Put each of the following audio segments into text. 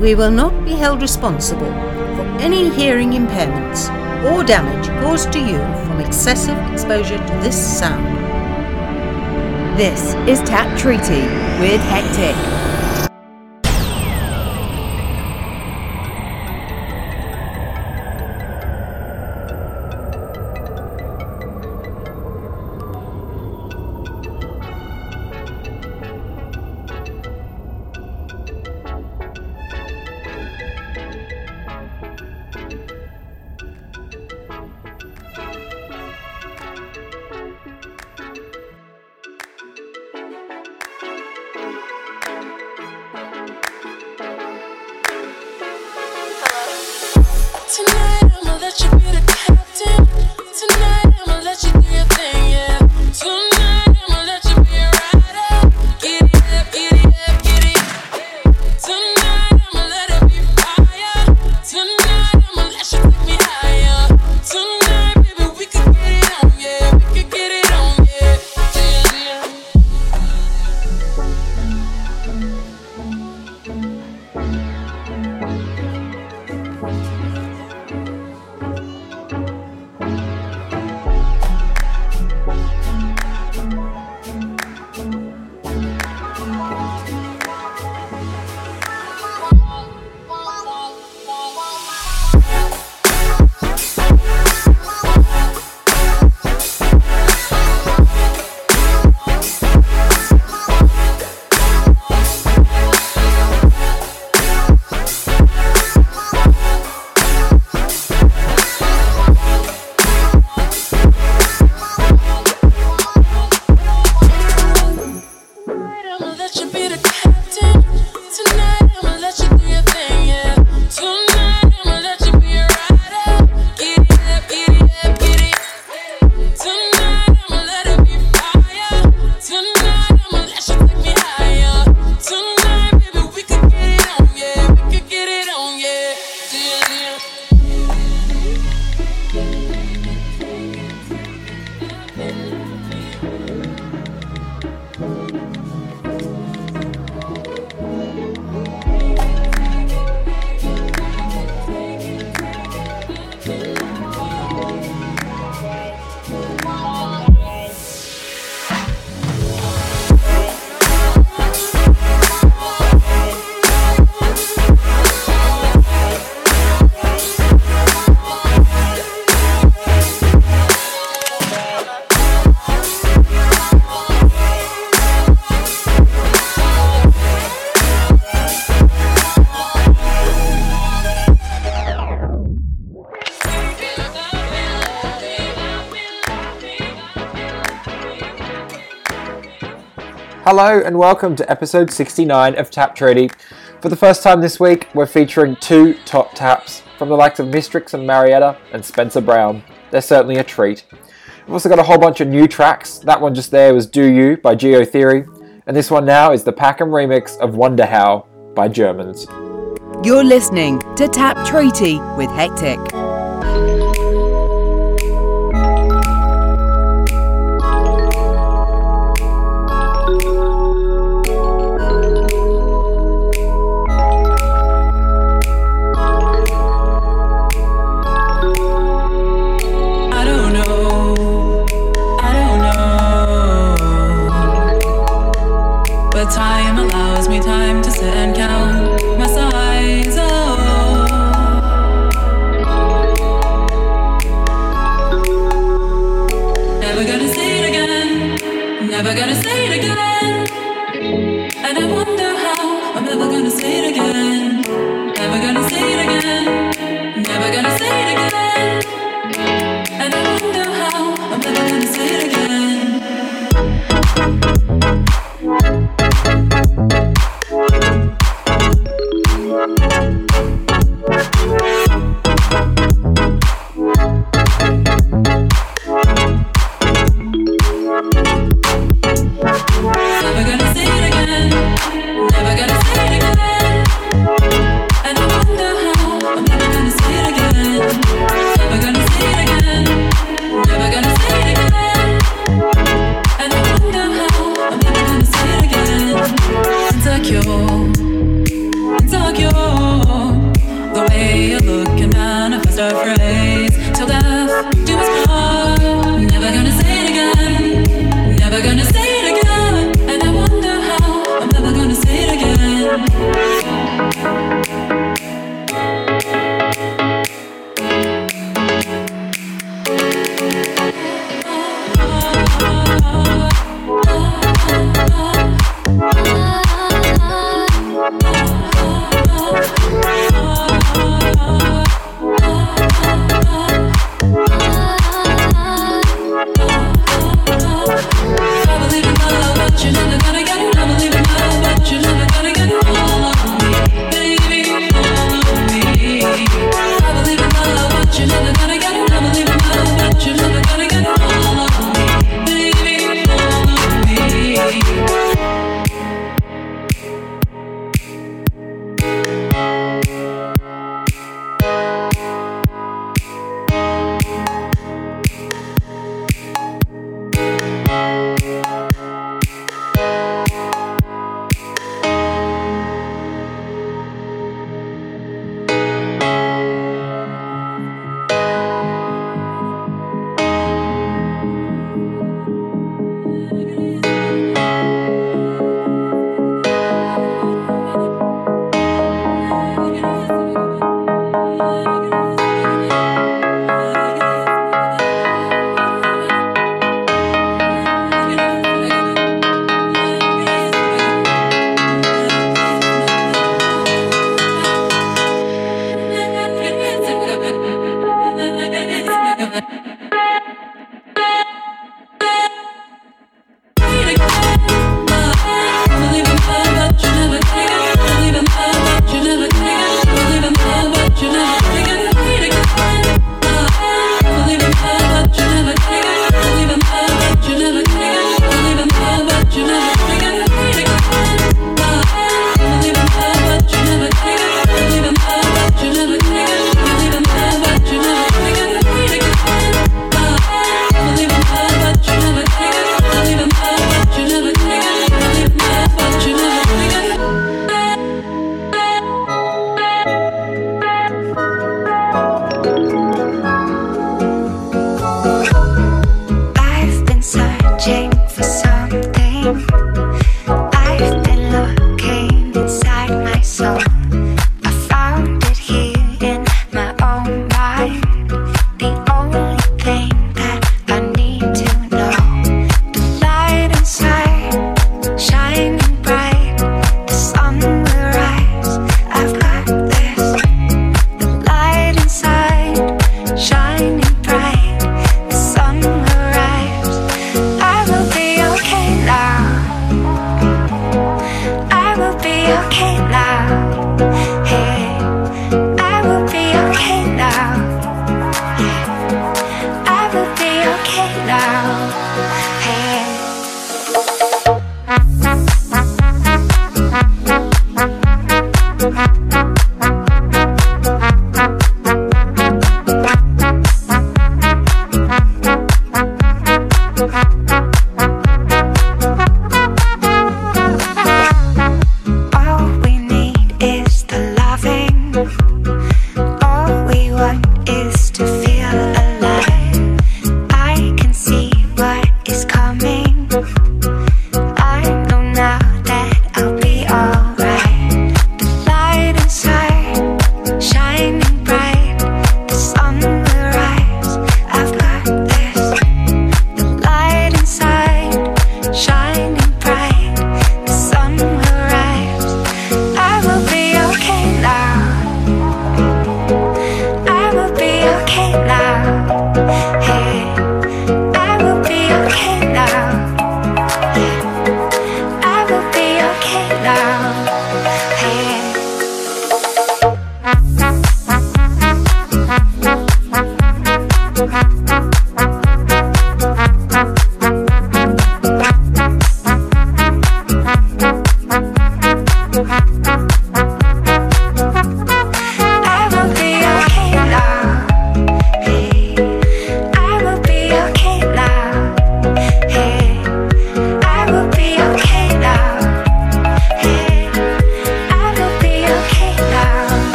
We will not be held responsible for any hearing impairments or damage caused to you from excessive exposure to this sound. This is Tap Treaty with Hectic. Hello and welcome to episode 69 of Tap Treaty. For the first time this week, we're featuring two top taps from the likes of Mistrix and Marietta and Spencer Brown. They're certainly a treat. We've also got a whole bunch of new tracks. That one just there was Do You by Geo Theory, and this one now is the Packham remix of Wonder How by Germans. You're listening to Tap Treaty with Hectic.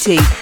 Tap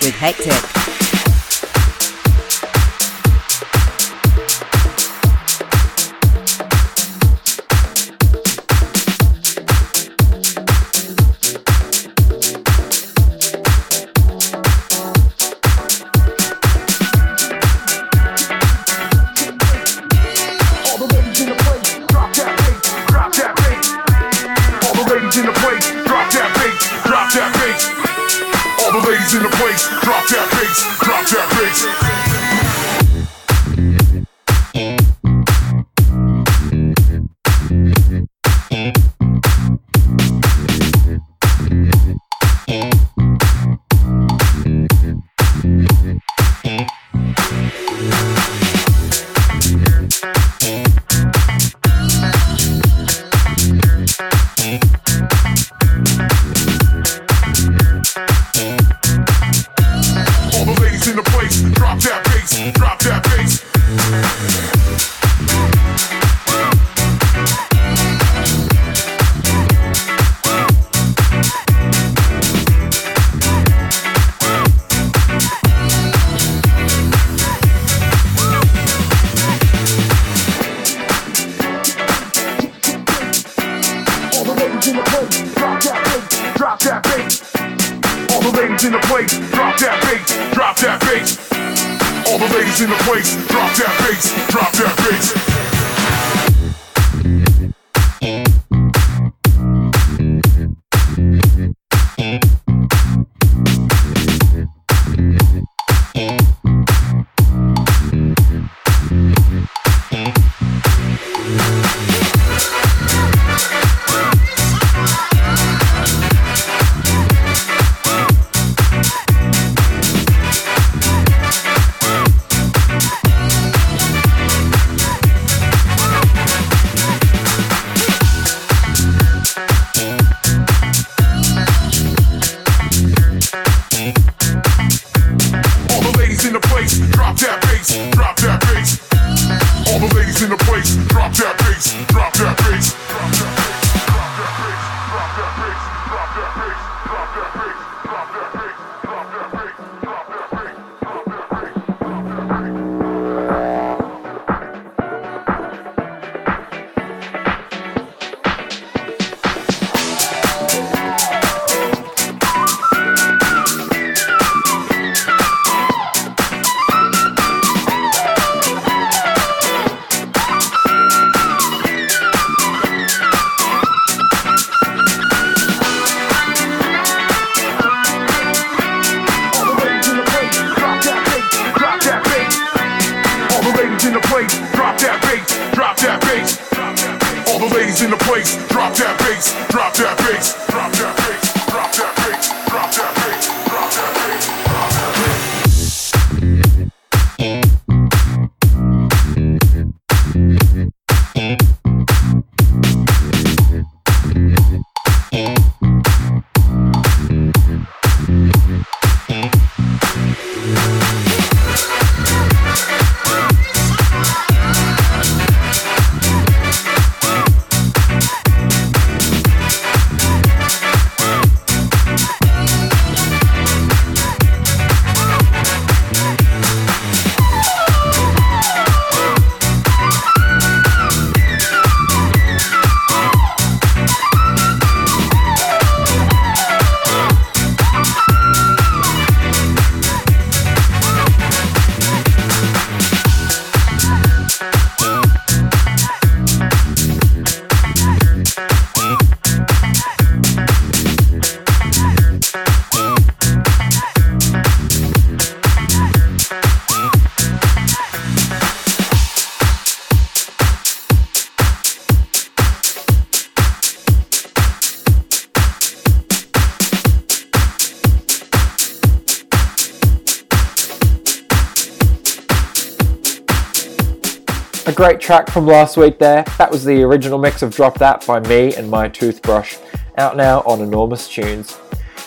great track from last week there. That was the original mix of Drop That by me and my toothbrush, out now on Enormous Tunes.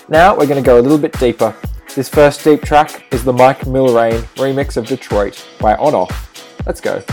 Now we're going to go a little bit deeper. This first deep track is the Mike Milrain remix of Detroit by On Off. Let's go.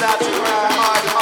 without you crying hard.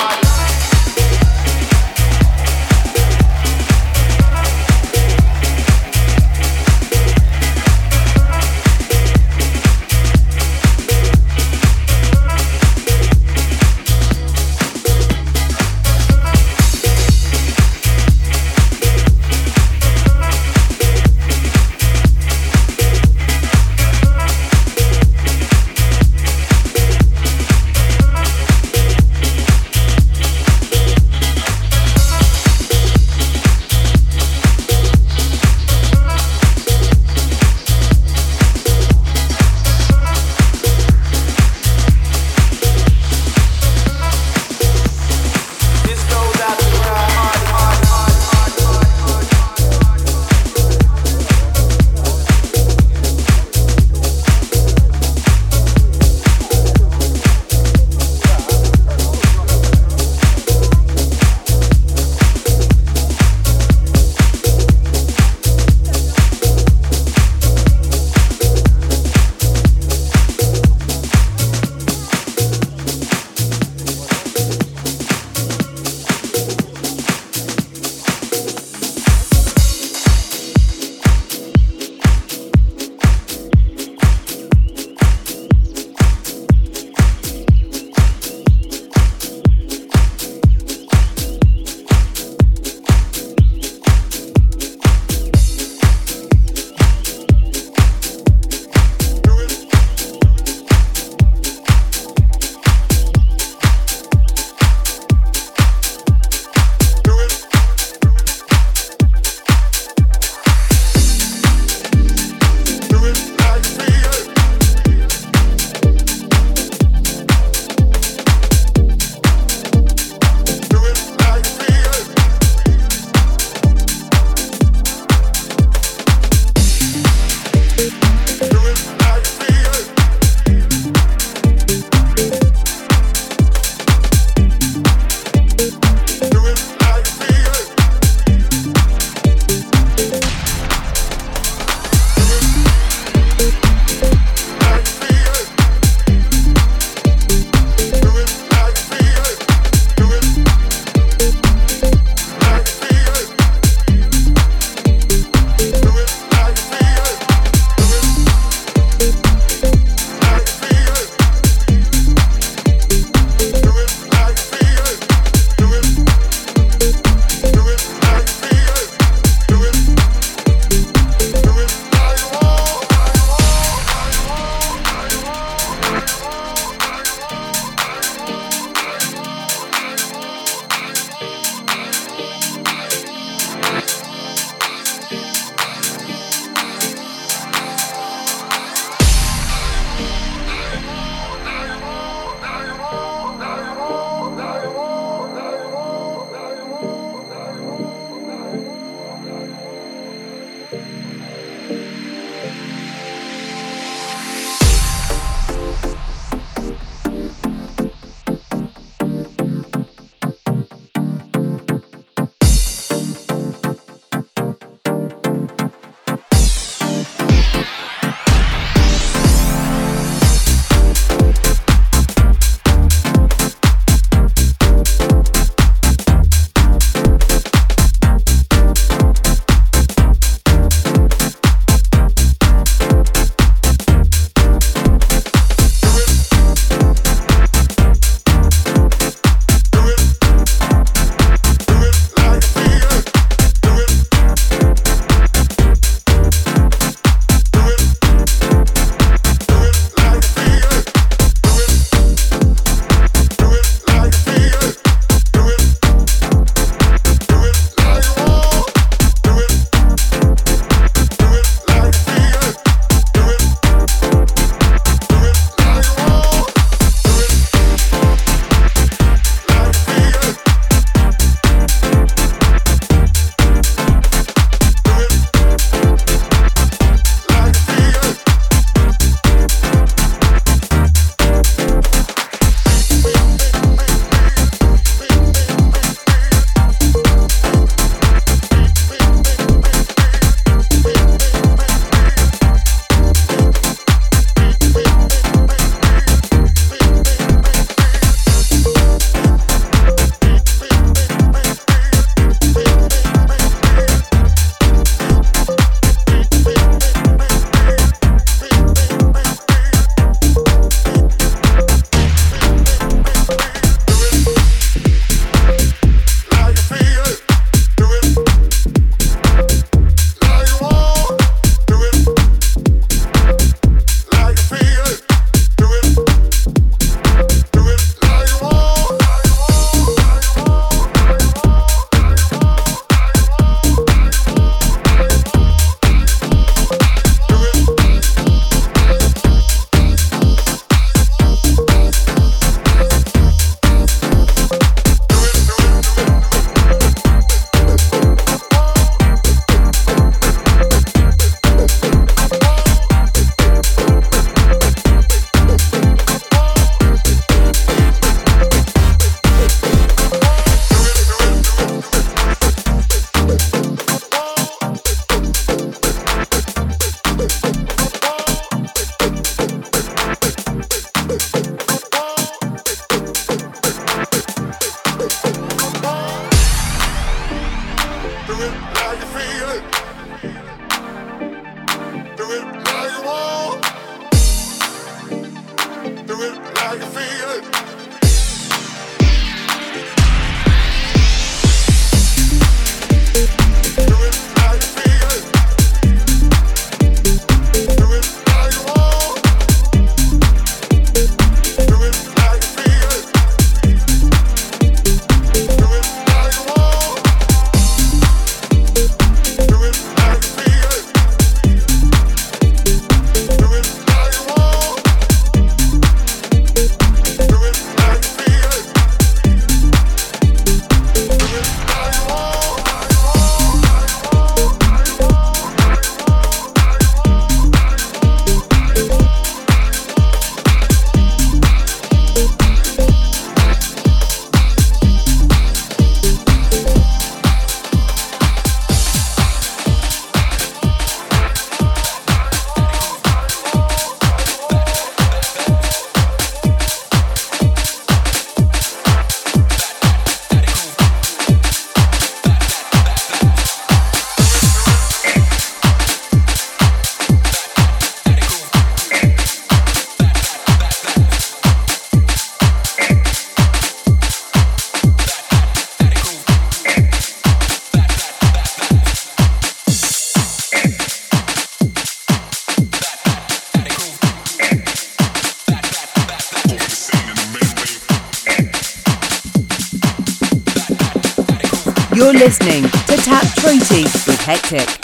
Hectic.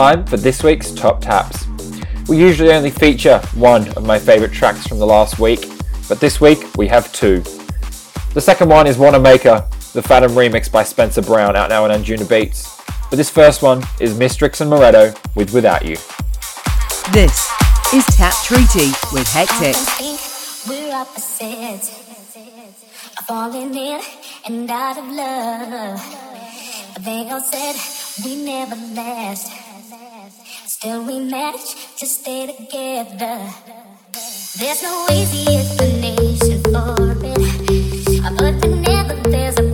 Time for this week's Top Taps. We usually only feature one of my favourite tracks from the last week, but this week we have two. The second one is Wanamaker, the Fathom remix by Spencer Brown, out now on Anjunabeats. But this first one is Mistrix and Moretto with Without You. This is Tap Treaty with Hectic. We're opposites, falling in and out of love. They all said we never last. Still, we manage to stay together. There's no easy explanation for it, but whenever there's a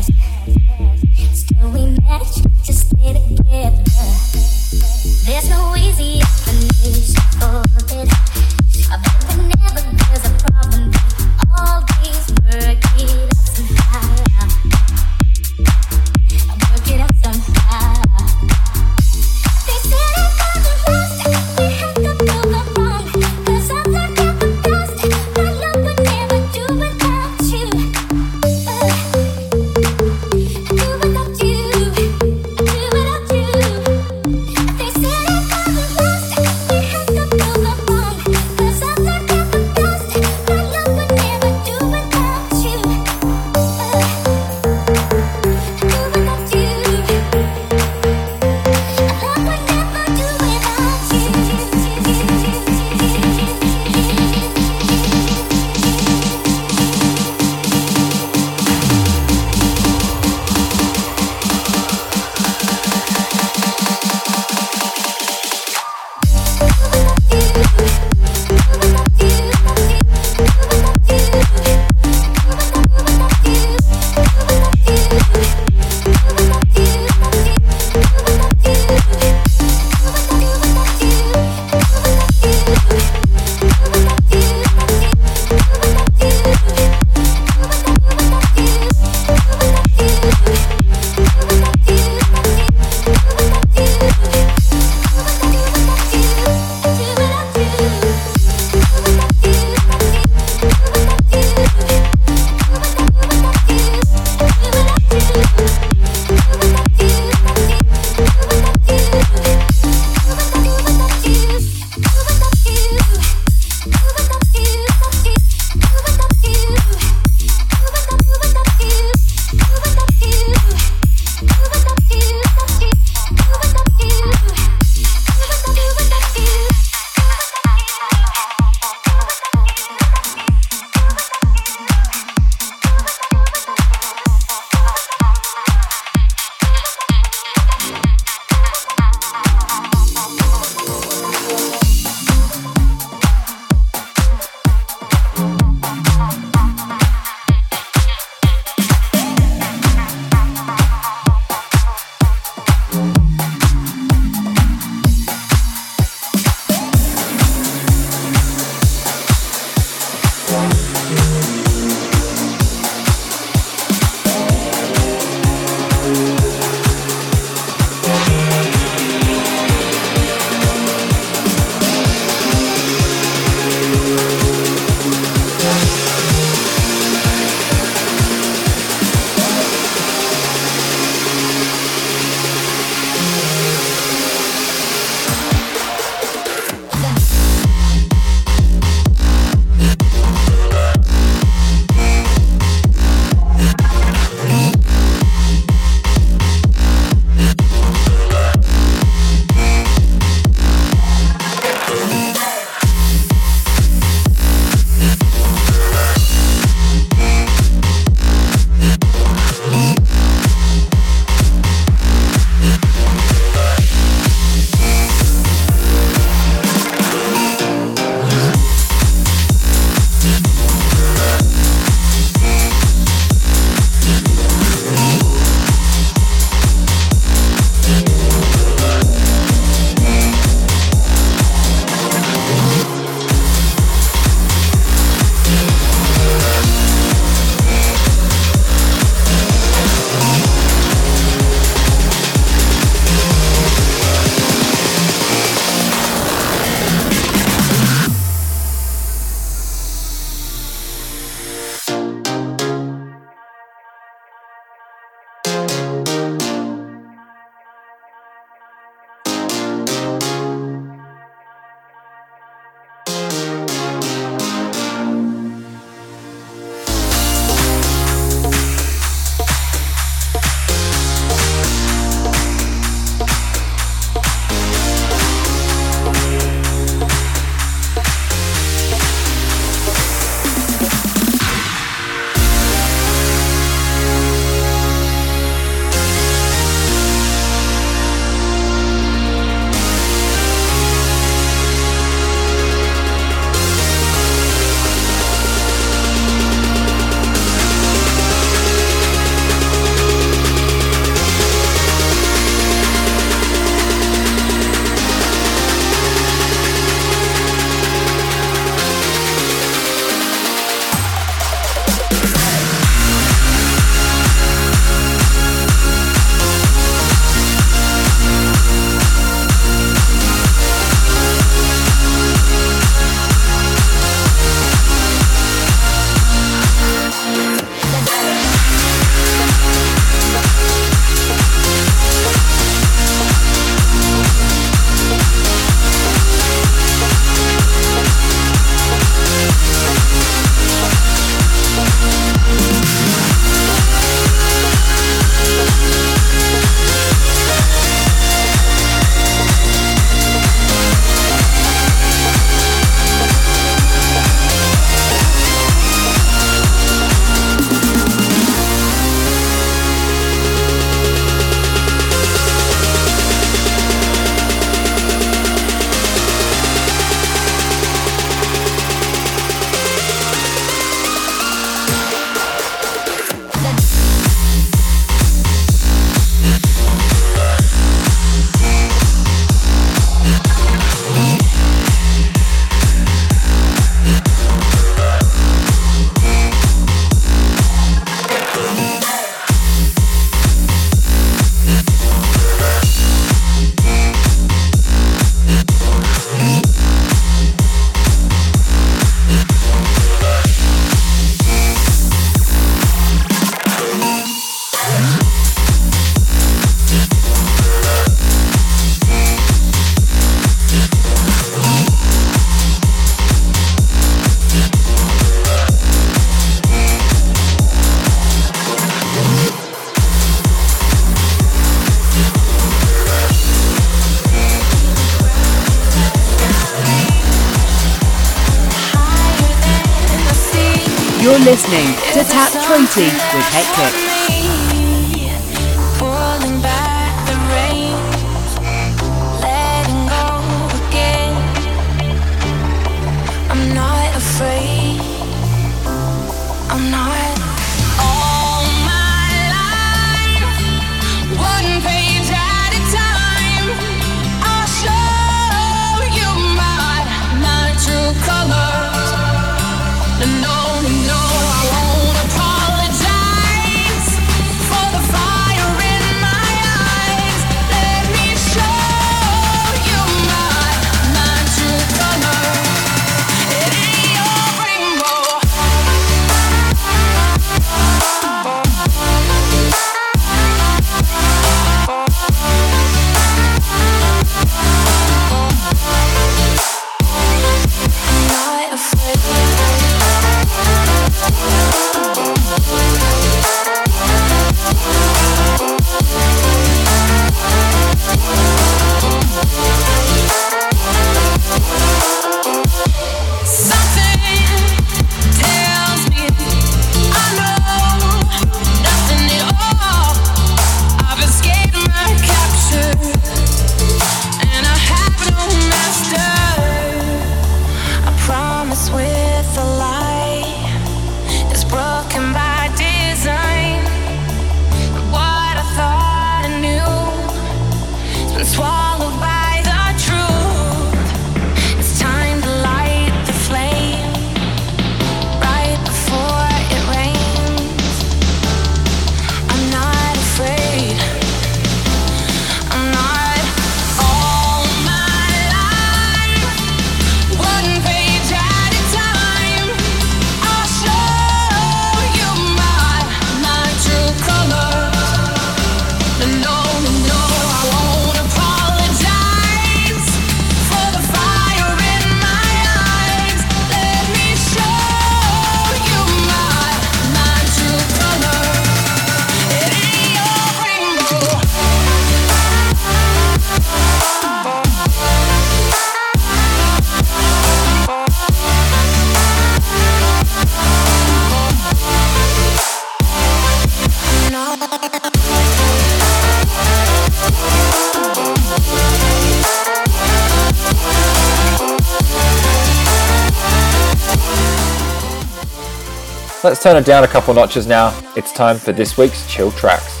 Let's turn it down a couple notches now. It's time for this week's chill tracks.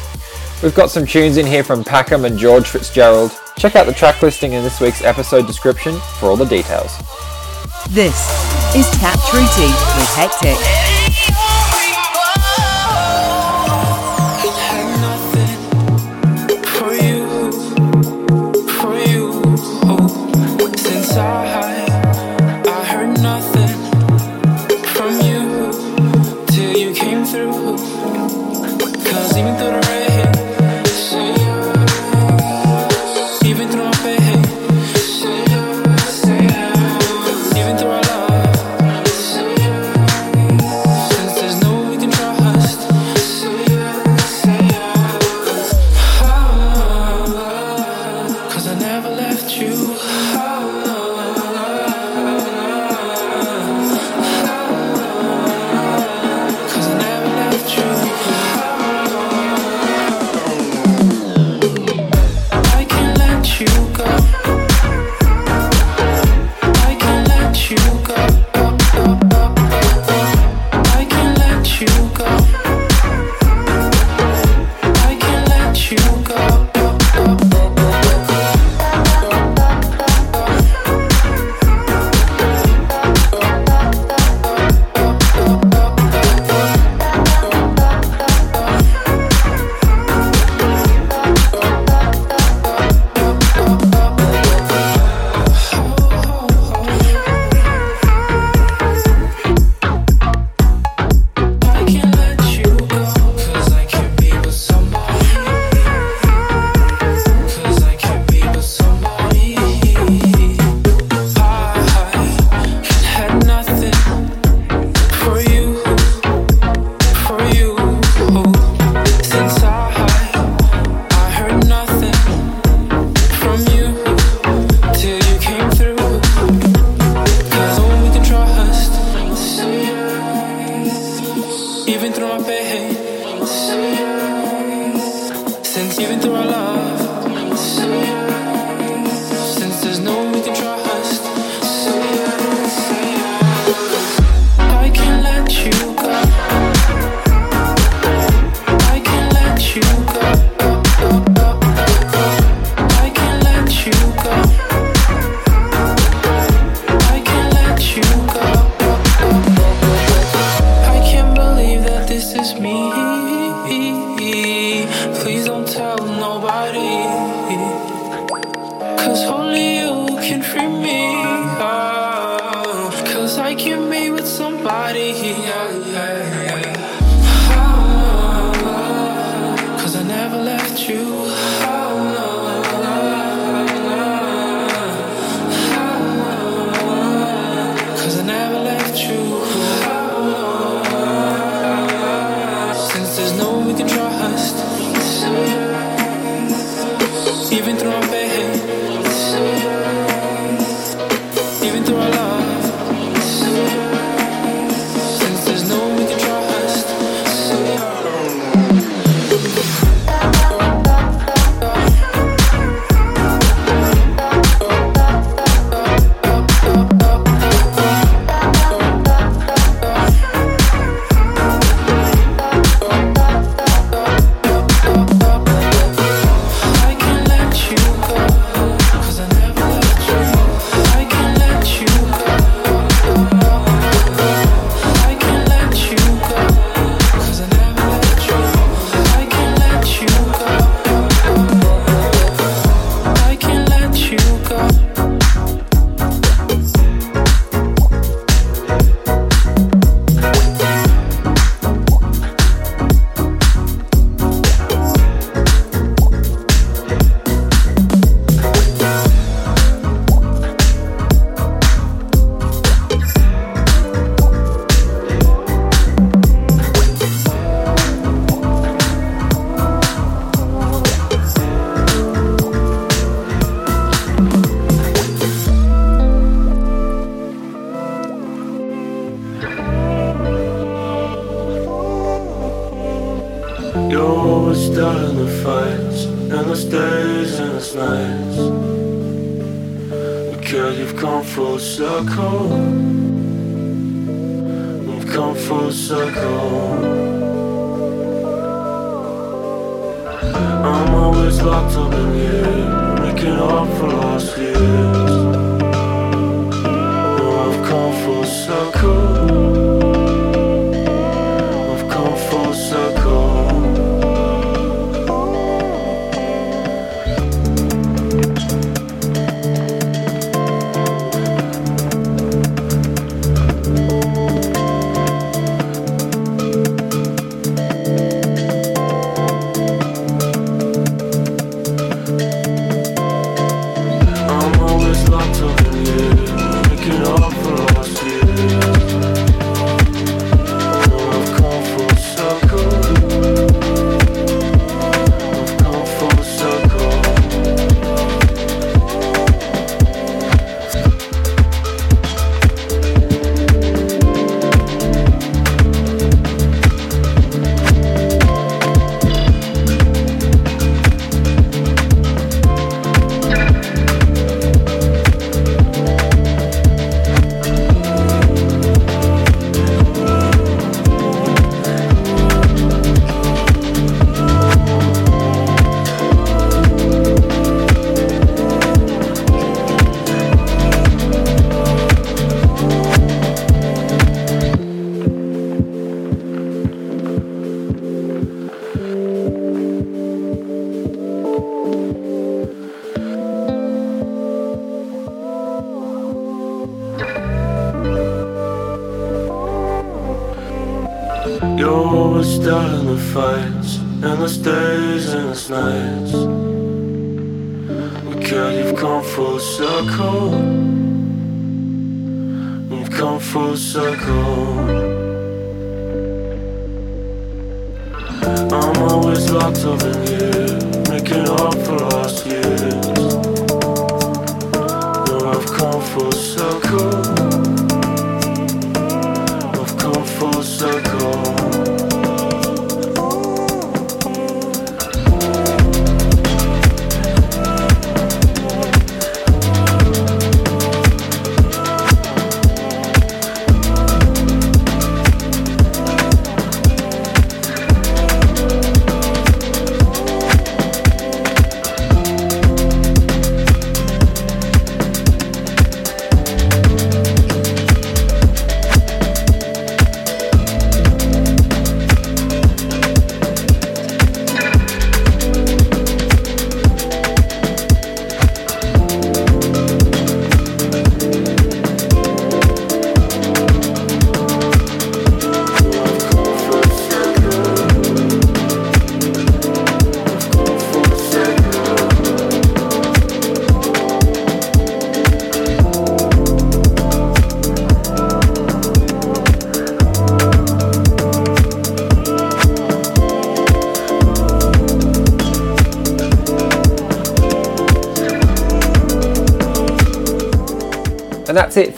We've got some tunes in here from Packham and George Fitzgerald. Check out the track listing in this week's episode description for all the details. This is Tap Treaty with Hectic. Even through our bed. Even through our love.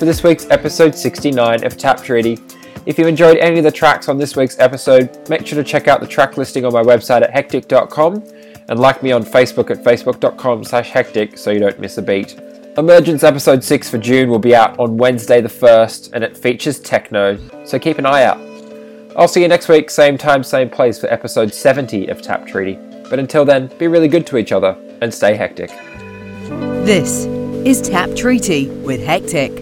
For this week's episode 69 of Tap Treaty. If you enjoyed any of the tracks on this week's episode, make sure to check out the track listing on my website at hectic.com and like me on Facebook at facebook.com slash hectic so you don't miss a beat. Emergence episode 6 for June will be out on Wednesday the 1st and it features techno, so keep an eye out. I'll see you next week, same time, same place for episode 70 of Tap Treaty. But until then, be really good to each other and stay hectic. This is Tap Treaty with Hectic.